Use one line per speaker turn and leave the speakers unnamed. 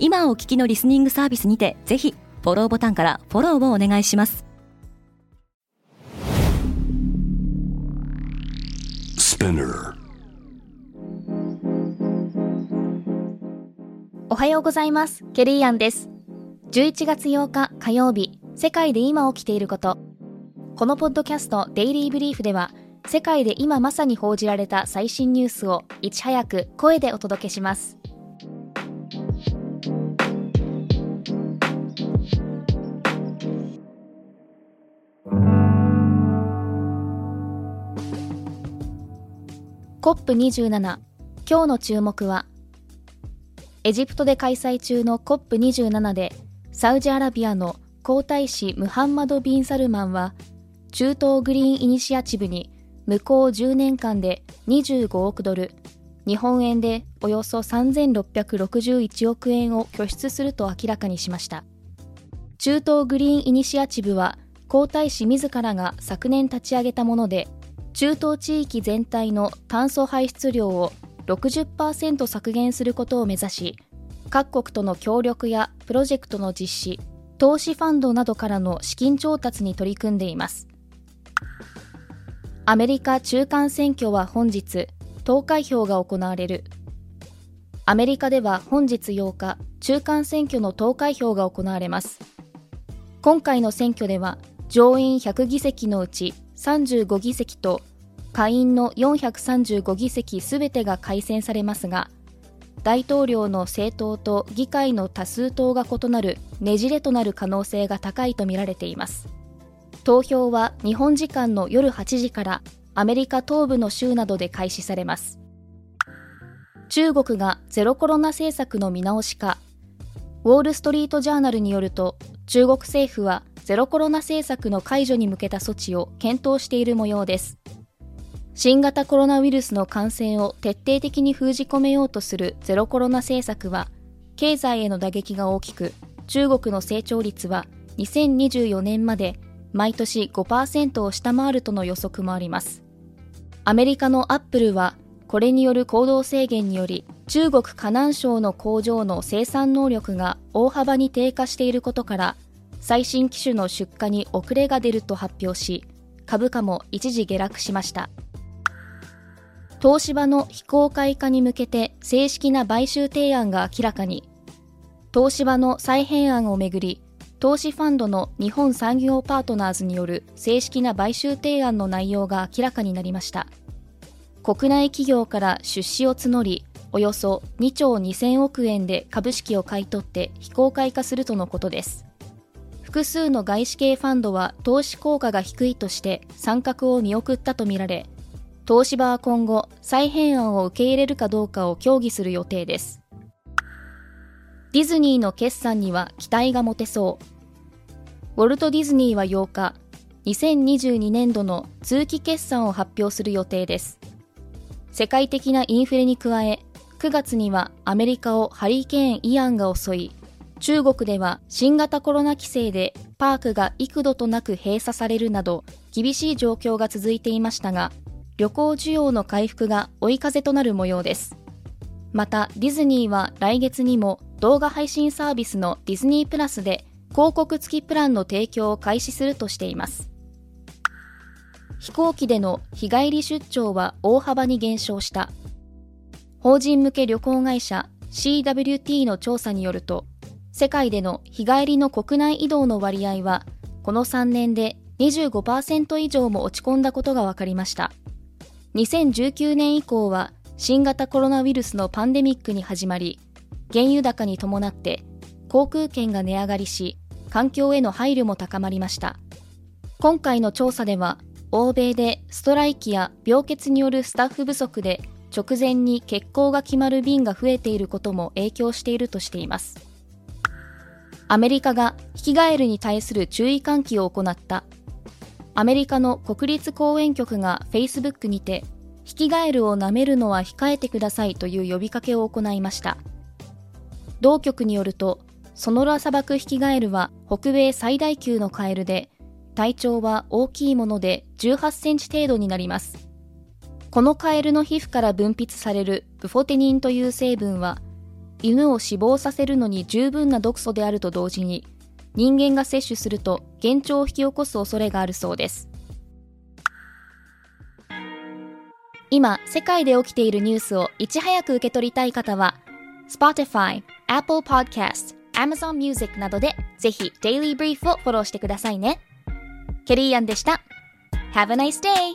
今お聞きのリスニングサービスにてぜひフォローボタンからフォローをお願いします。
おはようございます。ケリーアンです。11月8日火曜日世界で今起きていること。このポッドキャストデイリーブリーフでは世界で今まさに報じられた最新ニュースをいち早く声でお届けします COP27 今日の注目はエジプトで開催中の COP27 でサウジアラビアの皇太子ムハンマド・ビン・サルマンは中東グリーンイニシアチブに向こう10年間で25億ドル日本円でおよそ3661億円を拠出すると明らかにしました。中東グリーンイニシアチブは皇太子自らが昨年立ち上げたもので中東地域全体の炭素排出量を60%削減することを目指し各国との協力やプロジェクトの実施投資ファンドなどからの資金調達に取り組んでいます。アメリカ中間選挙は本日投開票が行われる。アメリカでは本日8日中間選挙の投開票が行われます。今回の選挙では上院100議席のうち35議席と下院の435議席すべてが改選されますが大統領の政党と議会の多数党が異なるねじれとなる可能性が高いとみられています。投票は日本時間の夜8時からアメリカ東部の州などで開始されます。中国がゼロコロナ政策の見直しかウォール・ストリート・ジャーナルによると中国政府はゼロコロナ政策の解除に向けた措置を検討している模様です。新型コロナウイルスの感染を徹底的に封じ込めようとするゼロコロナ政策は経済への打撃が大きく中国の成長率は2024年まで毎年5%を下回るとの予測もあります。アメリカのアップルはこれによる行動制限により中国河南省の工場の生産能力が大幅に低下していることから最新機種の出荷に遅れが出ると発表し株価も一時下落しました。東芝の非公開化に向けて正式な買収提案が明らかに。東芝の再編案をめぐり投資ファンドの日本産業パートナーズによる正式な買収提案の内容が明らかになりました。国内企業から出資を募りおよそ2兆2000億円で株式を買い取って非公開化するとのことです。複数の外資系ファンドは投資効果が低いとして参画を見送ったとみられ東芝は今後再編案を受け入れるかどうかを協議する予定です。ディズニーの決算には期待が持てそう。ウォルト・ディズニーは8日2022年度の通期決算を発表する予定です。世界的なインフレに加え9月にはアメリカをハリケーン・イアンが襲い中国では新型コロナ規制でパークが幾度となく閉鎖されるなど厳しい状況が続いていましたが旅行需要の回復が追い風となる模様です。またディズニーは来月にも動画配信サービスのディズニープラスで広告付きプランの提供を開始するとしています。飛行機での日帰り出張は大幅に減少した。法人向け旅行会社 CWT の調査によると世界での日帰りの国内移動の割合はこの3年で25%以上も落ち込んだことが分かりました。2019年以降は新型コロナウイルスのパンデミックに始まり原油高に伴って航空券が値上がりし環境への配慮も高まりました。今回の調査では欧米でストライキや病欠によるスタッフ不足で直前に欠航が決まる便が増えていることも影響しているとしています。アメリカがヒキガエルに対する注意喚起を行ったアメリカの国立公園局が Facebook にてヒキガエルを舐めるのは控えてくださいという呼びかけを行いました。同局によるとソノラ砂漠ヒキガエルは北米最大級のカエルで体長は大きいもので18センチ程度になります。このカエルの皮膚から分泌されるブフォテニンという成分は犬を死亡させるのに十分な毒素であると同時に人間が摂取すると幻聴を引き起こす恐れがあるそうです。今世界で起きているニュースをいち早く受け取りたい方は Spotify、Apple Podcast、Amazon Music などでぜひ Daily Brief をフォローしてくださいね。ケリーアンでした。Have a nice day!